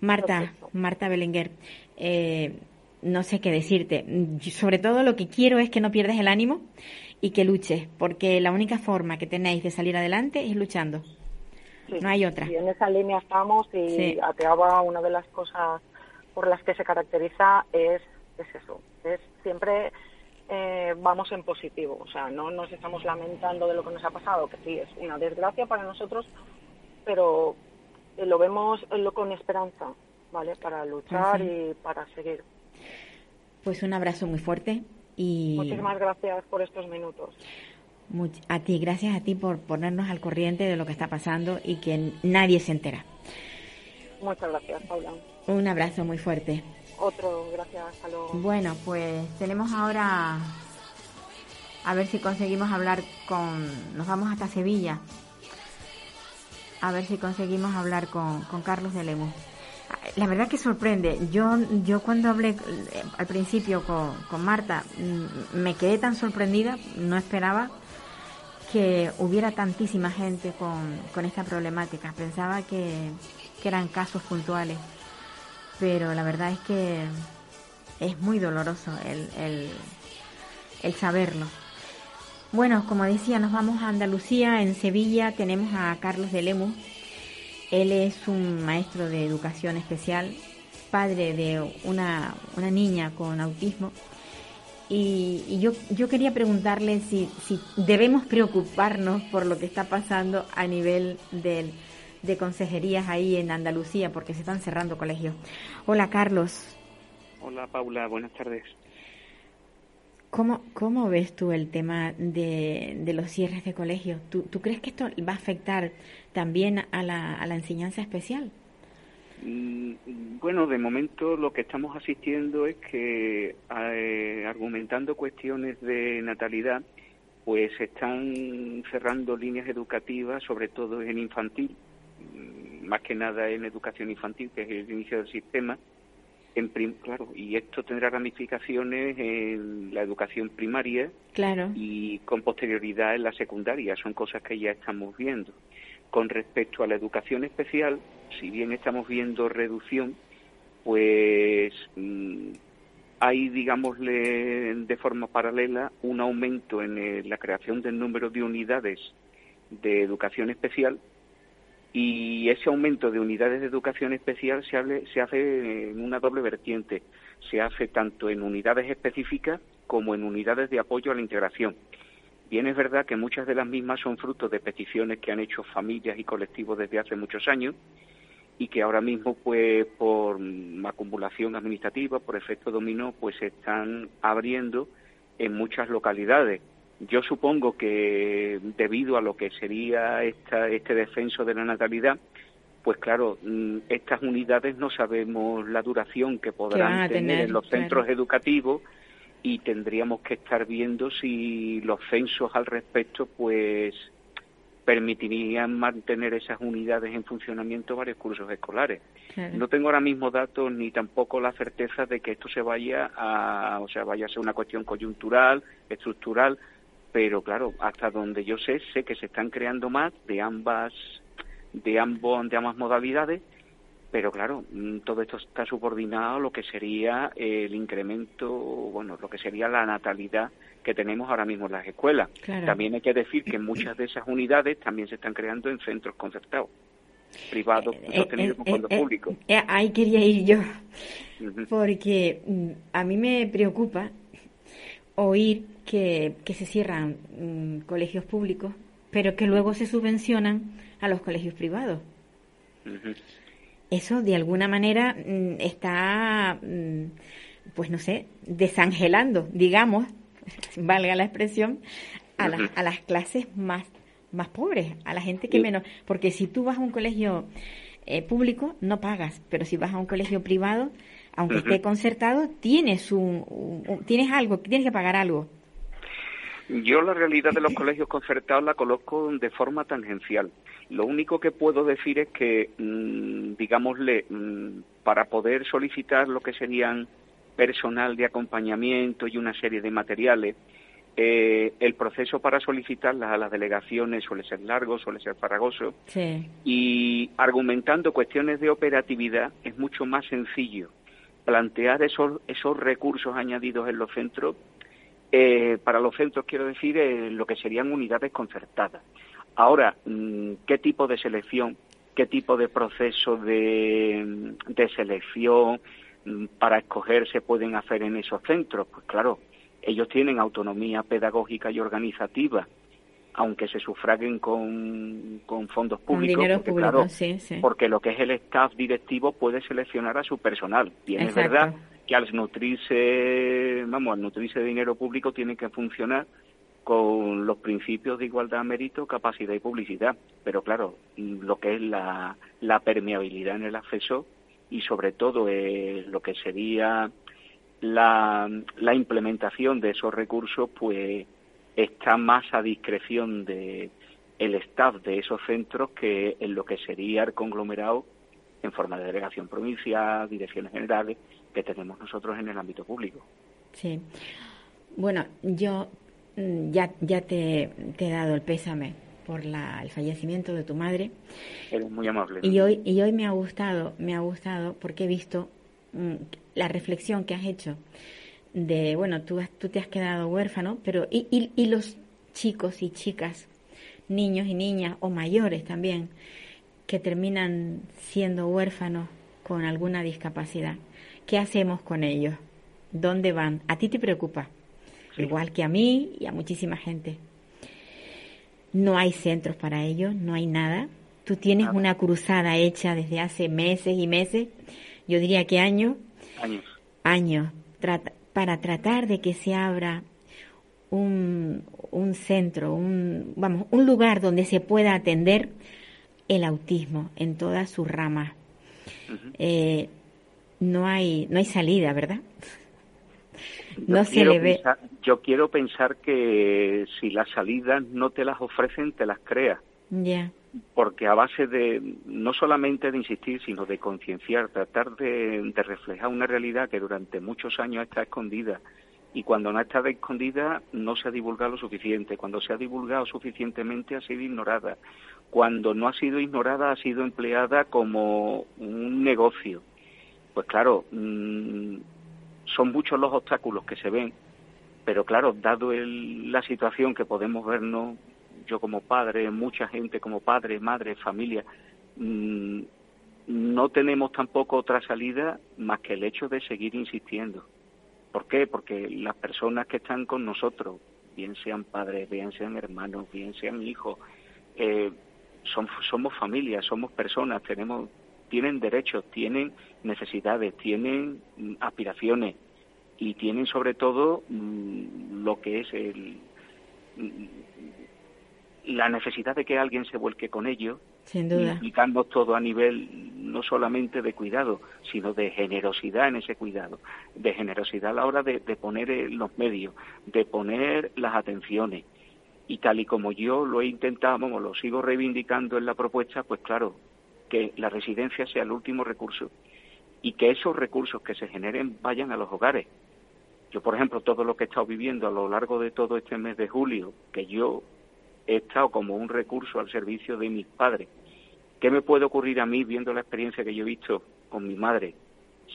Marta, Marta Belenguer, eh, no sé qué decirte. Sobre todo lo que quiero es que no pierdas el ánimo y que luches, porque la única forma que tenéis de salir adelante es luchando no hay otra. Y en esa línea estamos y sí. Ateaba una de las cosas por las que se caracteriza es, es eso, es siempre eh, vamos en positivo, o sea, no nos estamos lamentando de lo que nos ha pasado, que sí, es una desgracia para nosotros, pero lo vemos lo con esperanza, ¿vale? Para luchar y para seguir. Pues un abrazo muy fuerte y... Muchísimas gracias por estos minutos a ti, gracias a ti por ponernos al corriente de lo que está pasando y que nadie se entera. Muchas gracias, Paula. Un abrazo muy fuerte. Otro, gracias, hasta Bueno, pues tenemos ahora a ver si conseguimos hablar con. Nos vamos hasta Sevilla. A ver si conseguimos hablar con, con Carlos de Lemus. La verdad que sorprende. Yo, yo cuando hablé eh, al principio con, con Marta, mm, me quedé tan sorprendida, no esperaba que hubiera tantísima gente con, esta problemática. Pensaba que, eran casos puntuales, pero la verdad es que es muy doloroso el, el, saberlo. Bueno, como decía, nos vamos a Andalucía. En Sevilla tenemos a Carlos de Lemus. Él es un maestro de educación especial, padre de una, una niña con autismo y, yo, yo quería preguntarle si, si debemos preocuparnos por lo que está pasando a nivel del, de consejerías ahí en Andalucía, porque se están cerrando colegios. Hola, Carlos. Hola, Paula. Buenas tardes. ¿Cómo, cómo ves tú el tema de, de los cierres de colegios? ¿Tú, ¿Tú crees que esto va a afectar también a la, a la enseñanza especial? Mm, bueno, de momento lo que estamos asistiendo es que, eh, argumentando cuestiones de natalidad, pues se están cerrando líneas educativas, sobre todo en infantil, mm, más que nada en educación infantil, que es el inicio del sistema. En claro, y esto tendrá ramificaciones en la educación primaria claro. y con posterioridad en la secundaria. Son cosas que ya estamos viendo. Con respecto a la educación especial, si bien estamos viendo reducción, pues mm, hay, digámosle, de forma paralela, un aumento en la creación del número de unidades de educación especial y ese aumento de unidades de educación especial se, hace en una doble vertiente. Se hace tanto en unidades específicas como en unidades de apoyo a la integración. Bien es verdad que muchas de las mismas son fruto de peticiones que han hecho familias y colectivos desde hace muchos años y que ahora mismo, pues, por acumulación administrativa, por efecto dominó, pues se están abriendo en muchas localidades. Yo supongo que debido a lo que sería esta, este descenso de la natalidad, pues claro, mm, estas unidades no sabemos la duración que podrán tener, en los centros educativos y tendríamos que estar viendo si los censos al respecto, pues permitirían mantener esas unidades en funcionamiento varios cursos escolares. No tengo ahora mismo datos ni tampoco la certeza de que esto se vaya a, o sea, vaya a ser una cuestión coyuntural, estructural, pero claro, hasta donde yo sé, sé que se están creando más de ambas, de ambos, de ambas modalidades, pero claro, mm, todo esto está subordinado a lo que sería el incremento, bueno, lo que sería la natalidad que tenemos ahora mismo en las escuelas. También hay que decir que muchas de esas unidades también se están creando en centros concertados, privados, eh, sostenidos con eh, fondos eh, públicos. ahí quería ir yo, porque mm, a mí me preocupa oír que, se cierran mm, colegios públicos, pero que luego se subvencionan a los colegios privados. Eso de alguna manera mm, está, pues no sé, desangelando, digamos, valga la expresión, a, las, a las clases más, más pobres, a la gente que menos. Porque si tú vas a un colegio eh, público, no pagas, pero si vas a un colegio privado, aunque esté concertado, tienes, un, tienes algo, tienes que pagar algo. Yo la realidad de los colegios concertados la coloco de forma tangencial. Lo único que puedo decir es que, mm, digámosle, mm, para poder solicitar lo que serían personal de acompañamiento y una serie de materiales. Eh, el proceso para solicitarlas a las delegaciones suele ser largo, suele ser farragoso. Y argumentando cuestiones de operatividad es mucho más sencillo plantear esos, esos recursos añadidos en los centros. Eh, para los centros, quiero decir, eh, lo que serían unidades concertadas. Ahora, mm, ¿qué tipo de selección? ¿Qué tipo de proceso de, de selección? para escoger se pueden hacer en esos centros? Pues claro, ellos tienen autonomía pedagógica y organizativa, aunque se sufraguen con, con fondos públicos, porque, claro, porque lo que es el staff directivo puede seleccionar a su personal. Y es verdad que al nutrirse, vamos, al nutrirse de dinero público tiene que funcionar con los principios de igualdad, mérito, capacidad y publicidad. Pero claro, lo que es la, permeabilidad en el acceso y sobre todo eh, lo que sería la, la, implementación de esos recursos pues está más a discreción de el staff de esos centros que en lo que sería el conglomerado en forma de delegación provincial, direcciones generales que tenemos nosotros en el ámbito público. Sí. Bueno, yo mm, ya, ya te, te he dado el pésame por la, el fallecimiento de tu madre. Eres muy amable. Y hoy, y hoy me ha gustado, me ha gustado porque he visto mm, la reflexión que has hecho de, bueno, tú, tú te has quedado huérfano, pero y, y, y los chicos y chicas, niños y niñas o mayores también, que terminan siendo huérfanos con alguna discapacidad. ¿Qué hacemos con ellos? ¿Dónde van? ¿A ti te preocupa? Igual que a mí y a muchísima gente. No hay centros para ellos, no hay nada. Tú tienes una cruzada hecha desde hace meses y meses, yo diría que años. Años. Años, para tratar de que se abra un, un centro, un, vamos, un lugar donde se pueda atender el autismo en todas sus ramas. Eh, no hay no hay salida, ¿verdad? no se le ve. yo quiero pensar que si las salidas no te las ofrecen, te las creas. Ya. Porque a base de, no solamente de insistir, sino de concienciar, tratar de, de reflejar una realidad que durante muchos años está escondida, y cuando no ha estado escondida no se ha divulgado lo suficiente, cuando se ha divulgado suficientemente ha sido ignorada, cuando no ha sido ignorada ha sido empleada como un negocio. Pues claro, mm, son muchos los obstáculos que se ven, pero claro, dado la situación que podemos vernos, yo como padre, mucha gente como padre, madre, familia, mm, no tenemos tampoco otra salida más que el hecho de seguir insistiendo. ¿Por qué? Porque las personas que están con nosotros, bien sean padres, bien sean hermanos, bien sean hijos, eh, somos familias, somos personas, tenemos, tienen derechos, tienen necesidades, tienen mm, aspiraciones y tienen sobre todo mm, lo que es el, mm, la necesidad de que alguien se vuelque con ellos, Sin duda. implicando todo a nivel no solamente de cuidado, sino de generosidad en ese cuidado, de generosidad a la hora de, poner eh, los medios, de poner las atenciones. Y tal y como yo lo he intentado, como lo sigo reivindicando en la propuesta, pues claro, que la residencia sea el último recurso y que esos recursos que se generen vayan a los hogares. Yo, por ejemplo, todo lo que he estado viviendo a lo largo de todo este mes de julio, que yo he estado como un recurso al servicio de mis padres, ¿qué me puede ocurrir a mí viendo la experiencia que yo he visto con mi madre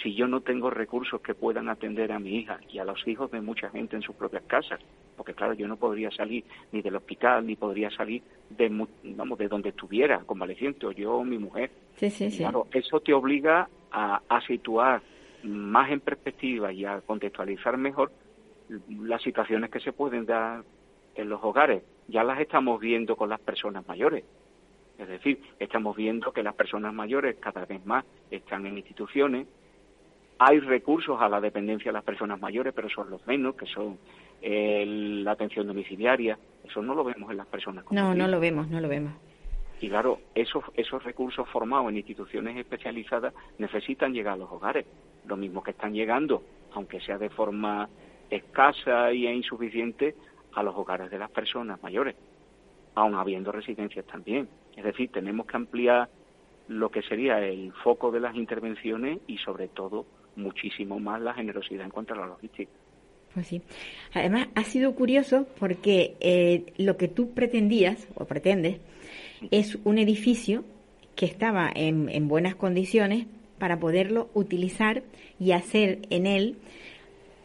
si yo no tengo recursos que puedan atender a mi hija y a los hijos de mucha gente en sus propias casas? Porque claro, yo no podría salir ni del hospital, ni podría salir de, vamos, de donde estuviera, convaleciente, o yo o mi mujer. Sí, sí, sí. Claro, eso te obliga a, a situar más en perspectiva y a contextualizar mejor las situaciones que se pueden dar en los hogares. Ya las estamos viendo con las personas mayores. Es decir, estamos viendo que las personas mayores cada vez más están en instituciones. Hay recursos a la dependencia de las personas mayores, pero son los menos, que son la atención domiciliaria. Eso no lo vemos en las personas. No, no lo vemos, no lo vemos. Y claro, esos, esos recursos formados en instituciones especializadas necesitan llegar a los hogares. Lo mismo que están llegando, aunque sea de forma escasa y insuficiente, a los hogares de las personas mayores, aun habiendo residencias también. Es decir, tenemos que ampliar lo que sería el foco de las intervenciones y sobre todo muchísimo más la generosidad en cuanto a la logística. Pues sí. Además, ha sido curioso porque eh, lo que tú pretendías o pretendes es un edificio que estaba en, en buenas condiciones para poderlo utilizar y hacer en él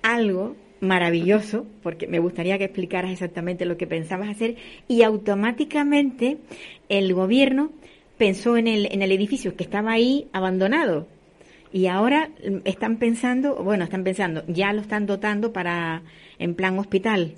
algo maravilloso, porque me gustaría que explicaras exactamente lo que pensabas hacer, y automáticamente el gobierno pensó en el, en el edificio que estaba ahí abandonado. Y ahora están pensando, bueno, están pensando, ya lo están dotando para en plan hospital.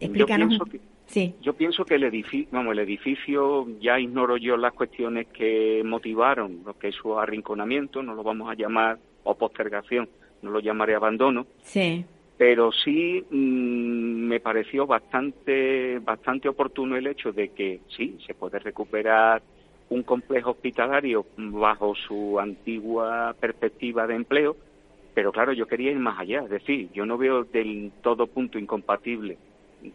Explícanos. Yo pienso que, sí. yo pienso que el edificio, vamos, el edificio, ya ignoro yo las cuestiones que motivaron lo que es su arrinconamiento, no lo vamos a llamar o postergación, no lo llamaré abandono. Sí pero sí mm, me pareció bastante bastante oportuno el hecho de que sí se puede recuperar un complejo hospitalario bajo su antigua perspectiva de empleo, pero claro, yo quería ir más allá, es decir, yo no veo del todo punto incompatible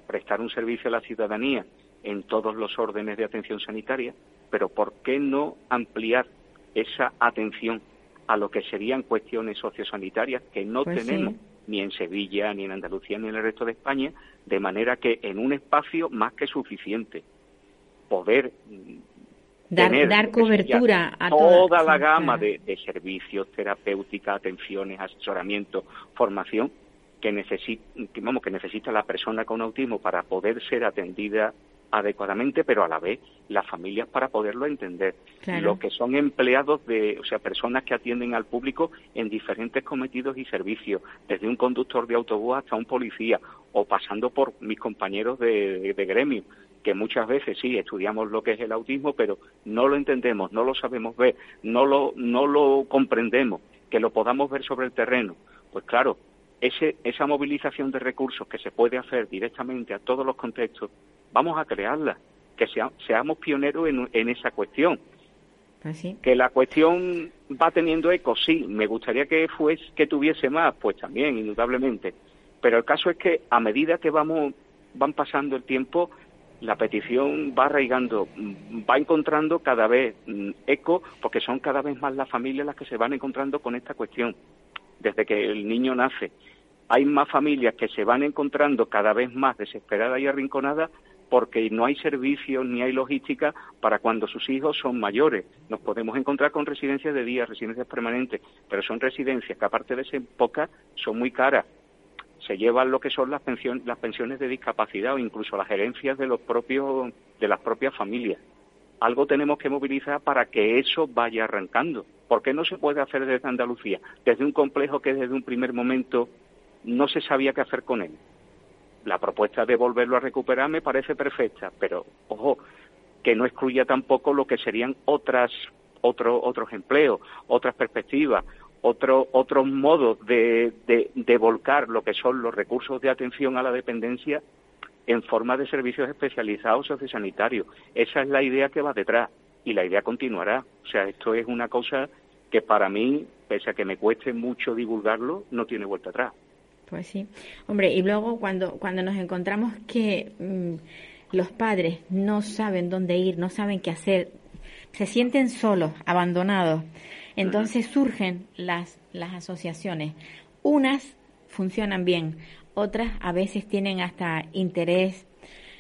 prestar un servicio a la ciudadanía en todos los órdenes de atención sanitaria, pero ¿por qué no ampliar esa atención a lo que serían cuestiones sociosanitarias que no pues tenemos? ni en Sevilla, ni en Andalucía, ni en el resto de España, de manera que en un espacio más que suficiente poder dar, dar cobertura a toda, la gama de, servicios, terapéutica, atenciones, asesoramiento, formación que, necesita, vamos, que necesita la persona con autismo para poder ser atendida adecuadamente, pero a la vez las familias para poderlo entender. Lo que son empleados de, o sea, personas que atienden al público en diferentes cometidos y servicios, desde un conductor de autobús hasta un policía, o pasando por mis compañeros de, gremio, que muchas veces sí estudiamos lo que es el autismo, pero no lo entendemos, no lo sabemos ver, no lo, no lo comprendemos, que lo podamos ver sobre el terreno. Pues claro, ese, esa movilización de recursos que se puede hacer directamente a todos los contextos vamos a crearla, que seamos pioneros en, esa cuestión. Pues que la cuestión va teniendo eco, sí. Me gustaría que fuese, que tuviese más, pues también, indudablemente. Pero el caso es que a medida que vamos, van pasando el tiempo, la petición va arraigando, mm, va encontrando cada vez mm, eco, porque son cada vez más las familias las que se van encontrando con esta cuestión, desde que el niño nace. Hay más familias que se van encontrando cada vez más desesperadas y arrinconadas porque no hay servicios ni hay logística para cuando sus hijos son mayores. Nos podemos encontrar con residencias de día, residencias permanentes, pero son residencias que aparte de ser pocas, son muy caras se llevan lo que son las pensiones, las pensiones de discapacidad o incluso las gerencias de los propios de las propias familias. Algo tenemos que movilizar para que eso vaya arrancando. ¿Por qué no se puede hacer desde Andalucía? Desde un complejo que desde un primer momento no se sabía qué hacer con él. La propuesta de volverlo a recuperar me parece perfecta, pero ojo, que no excluya tampoco lo que serían otras otro, otros empleos, otras perspectivas, otro, otros modos de, de, volcar lo que son los recursos de atención a la dependencia en forma de servicios especializados sociosanitarios. Esa es la idea que va detrás y la idea continuará. O sea, esto es una cosa que para mí, pese a que me cueste mucho divulgarlo, no tiene vuelta atrás. Pues sí. Hombre, y luego cuando, cuando nos encontramos que mm, los padres no saben dónde ir, no saben qué hacer, se sienten solos, abandonados, entonces surgen las, las asociaciones. Unas funcionan bien, otras a veces tienen hasta interés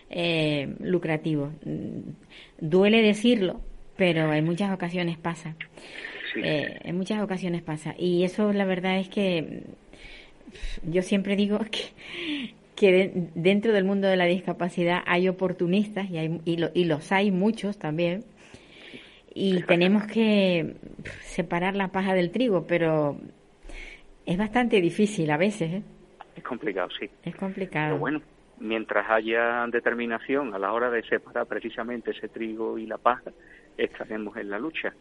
eh, lucrativo. Duele decirlo, pero en muchas ocasiones pasa. Eh, en muchas ocasiones pasa. Y eso la verdad es que yo siempre digo que, que dentro del mundo de la discapacidad hay oportunistas y, hay, y, y los hay muchos también y tenemos que separar la paja del trigo, pero es bastante difícil a veces. ¿eh? Es complicado, sí. Es complicado. Pero bueno, mientras haya determinación a la hora de separar precisamente ese trigo y la paja, estaremos en la lucha.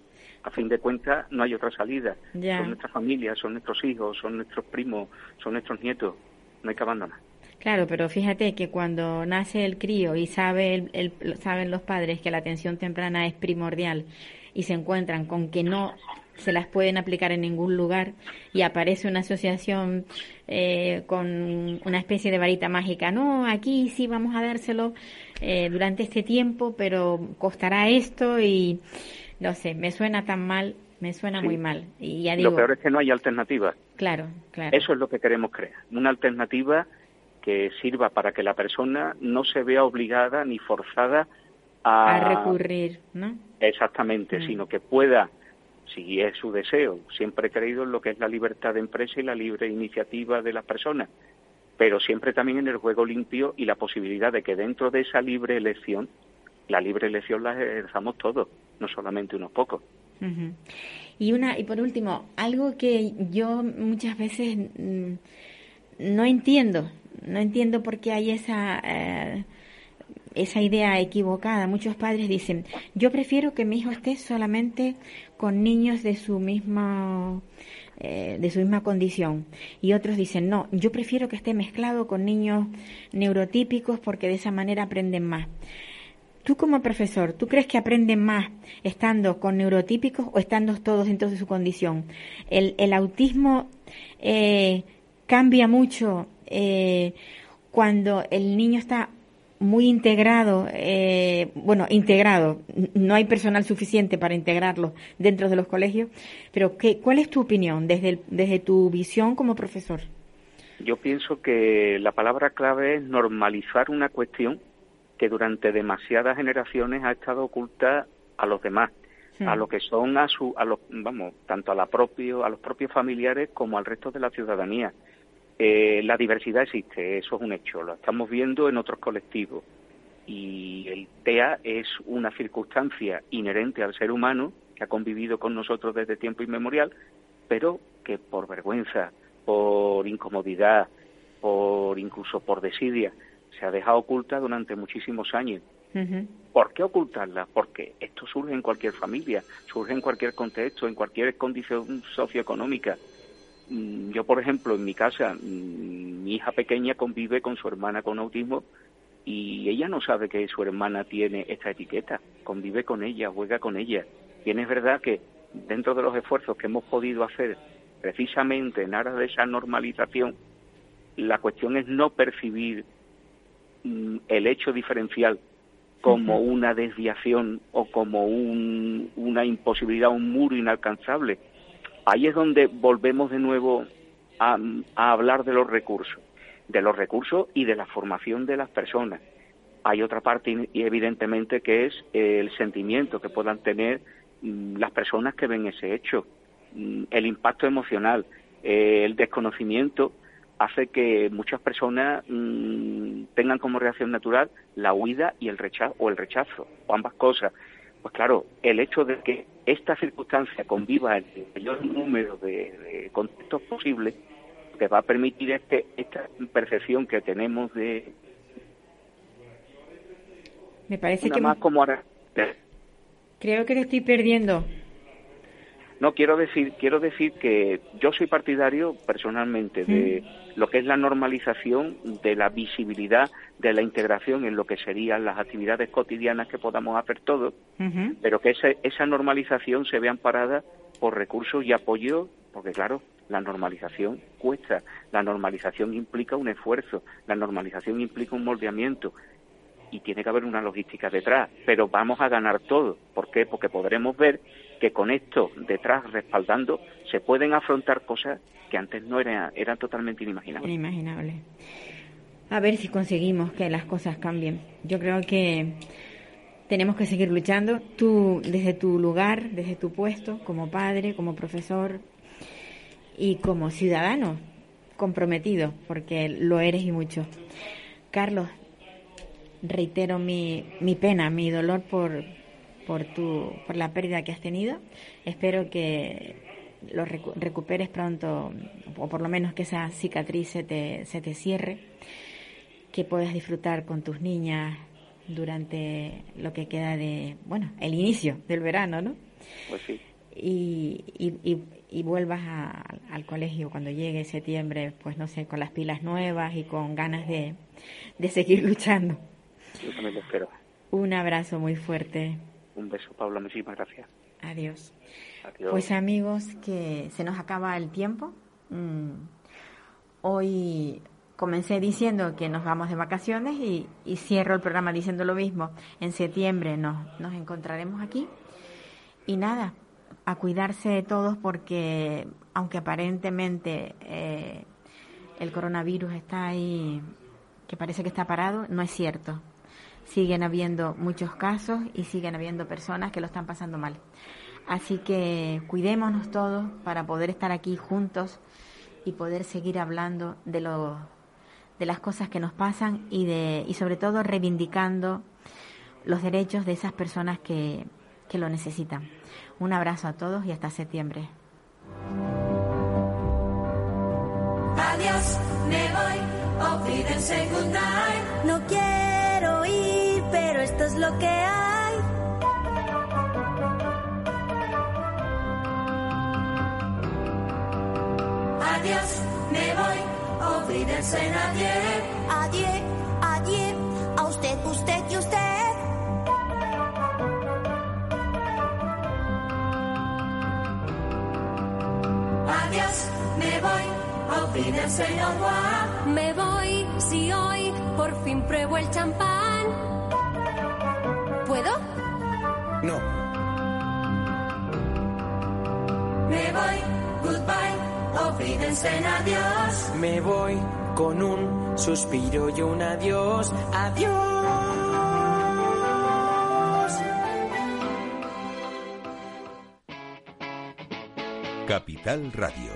A fin de cuentas, no hay otra salida. Son nuestras familias, son nuestros hijos, son nuestros primos, son nuestros nietos. No hay que abandonar. Claro, pero fíjate que cuando nace el crío y sabe el, saben los padres que la atención temprana es primordial y se encuentran con que no se las pueden aplicar en ningún lugar y aparece una asociación eh, con una especie de varita mágica. No, aquí sí vamos a dárselo eh, durante este tiempo, pero costará esto y no sé, me suena tan mal, me suena muy mal. Y ya digo, lo peor es que no hay alternativa. Claro, claro. Eso es lo que queremos crear, una alternativa que sirva para que la persona no se vea obligada ni forzada a, a recurrir, ¿no? Exactamente, mm. sino que pueda, si es su deseo, siempre he creído en lo que es la libertad de empresa y la libre iniciativa de las personas, pero siempre también en el juego limpio y la posibilidad de que dentro de esa libre elección, la libre elección la ejerzamos todos, no solamente unos pocos. Y una y por último, algo que yo muchas veces mm, no entiendo no entiendo por qué hay esa, eh, esa idea equivocada. Muchos padres dicen, yo prefiero que mi hijo esté solamente con niños de su misma eh, de su misma condición. Y otros dicen, no, yo prefiero que esté mezclado con niños neurotípicos porque de esa manera aprenden más. Tú como profesor, ¿tú crees que aprenden más estando con neurotípicos o estando todos dentro de su condición? El, el autismo eh, cambia mucho eh, cuando el niño está muy integrado, eh, bueno, integrado, no hay personal suficiente para integrarlo dentro de los colegios, pero ¿qué, ¿cuál es tu opinión desde, desde tu visión como profesor? Yo pienso que la palabra clave es normalizar una cuestión que durante demasiadas generaciones ha estado oculta a los demás, a lo que son a su, a los, vamos, tanto a la propio, a los propios familiares como al resto de la ciudadanía. Eh, la diversidad existe, eso es un hecho, lo estamos viendo en otros colectivos. Y el TEA es una circunstancia inherente al ser humano que ha convivido con nosotros desde tiempo inmemorial, pero que por vergüenza, por incomodidad, por incluso por desidia, se ha dejado oculta durante muchísimos años. ¿Por qué ocultarla? Porque esto surge en cualquier familia, surge en cualquier contexto, en cualquier condición socioeconómica. Mm, yo, por ejemplo, en mi casa, mm, mi hija pequeña convive con su hermana con autismo y ella no sabe que su hermana tiene esta etiqueta, convive con ella, juega con ella. Bien es verdad que dentro de los esfuerzos que hemos podido hacer precisamente en aras de esa normalización, la cuestión es no percibir mm, el hecho diferencial como una desviación o como una imposibilidad, un muro inalcanzable. Ahí es donde volvemos de nuevo a, hablar de los recursos, de los recursos y de la formación de las personas. Hay otra parte, evidentemente, que es el sentimiento que puedan tener mm, las personas que ven ese hecho, mm, el impacto emocional, eh, el desconocimiento hace que muchas personas mm, tengan como reacción natural la huida y el rechazo o el rechazo o ambas cosas. Pues claro, el hecho de que esta circunstancia conviva en el mayor número de, contextos posibles te va a permitir este, esta percepción que tenemos de me parece que más como ahora. Creo que te estoy perdiendo no, quiero decir, quiero decir que yo soy partidario personalmente de lo que es la normalización de la visibilidad de la integración en lo que serían las actividades cotidianas que podamos hacer todos, pero que esa normalización se vea amparada por recursos y apoyo, porque claro, la normalización cuesta, la normalización implica un esfuerzo, la normalización implica un moldeamiento, y tiene que haber una logística detrás, pero vamos a ganar todo. ¿Por qué? Porque podremos ver que con esto detrás respaldando se pueden afrontar cosas que antes no eran, eran totalmente inimaginables. Inimaginable. A ver si conseguimos que las cosas cambien. Yo creo que tenemos que seguir luchando. Tú, desde tu lugar, desde tu puesto, como padre, como profesor y como ciudadano comprometido, porque lo eres y mucho. Carlos, reitero mi, mi pena, mi dolor por, por, tu, por la pérdida que has tenido. Espero que lo recuperes pronto, o por lo menos que esa cicatriz se te, se te cierre, que puedas disfrutar con tus niñas durante lo que queda de, bueno, el inicio del verano, ¿no? Pues sí. Y, y, y, vuelvas al colegio cuando llegue septiembre, pues no sé, con las pilas nuevas y con ganas de, de seguir luchando. Yo también lo espero. Un abrazo muy fuerte. Un beso, Pablo. Muchísimas gracias. Adiós. Pues amigos, que se nos acaba el tiempo. Mm. Hoy comencé diciendo que nos vamos de vacaciones y, cierro el programa diciendo lo mismo. En septiembre nos, nos encontraremos aquí. Y nada, a cuidarse todos porque aunque aparentemente eh, el coronavirus está ahí, que parece que está parado, no es cierto siguen habiendo muchos casos y siguen habiendo personas que lo están pasando mal. Así que cuidémonos todos para poder estar aquí juntos y poder seguir hablando de de las cosas que nos pasan y de y sobre todo reivindicando los derechos de esas personas que, que lo necesitan. Un abrazo a todos y hasta septiembre. Adiós, me voy, esto es lo que hay. Adiós, me voy, olvídense nadie. Adiós, adiós, a usted, usted y usted. Adiós, me voy, olvídense no Me voy, si hoy por fin pruebo el champán. ¿Puedo? No. Me voy, goodbye, olvídense en adiós. Me voy con un suspiro y un adiós. Adiós. Capital Radio.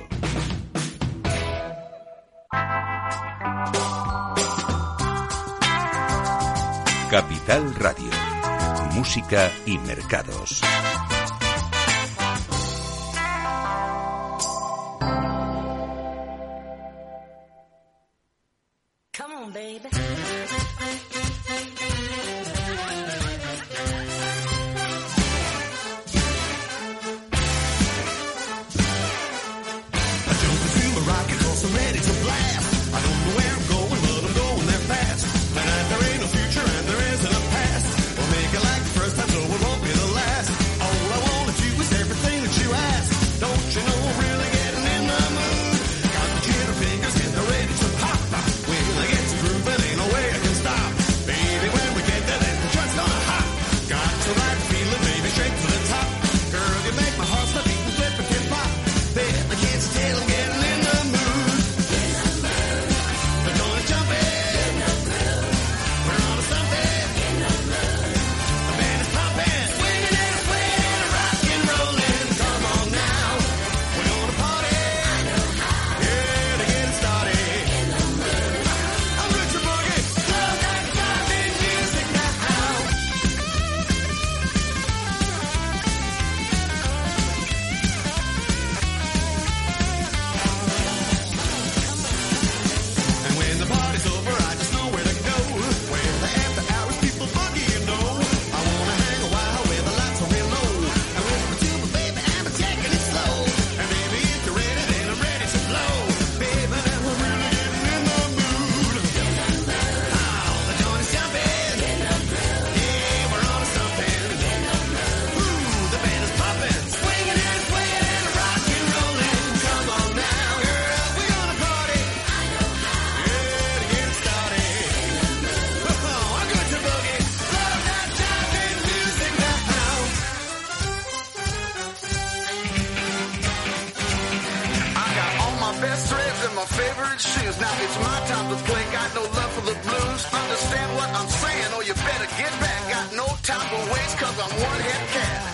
Capital Radio música y mercados. ain't got no love for the blues. Understand what I'm saying, or you better get back. Got no time to waste, cause I'm one head cat.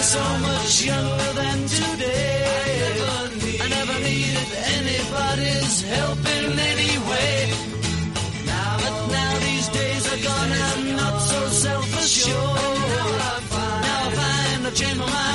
were so much younger than today. I never needed anybody's help in any way. But now these days are gone, I'm not so self-assured. Now I find I've changed my mind.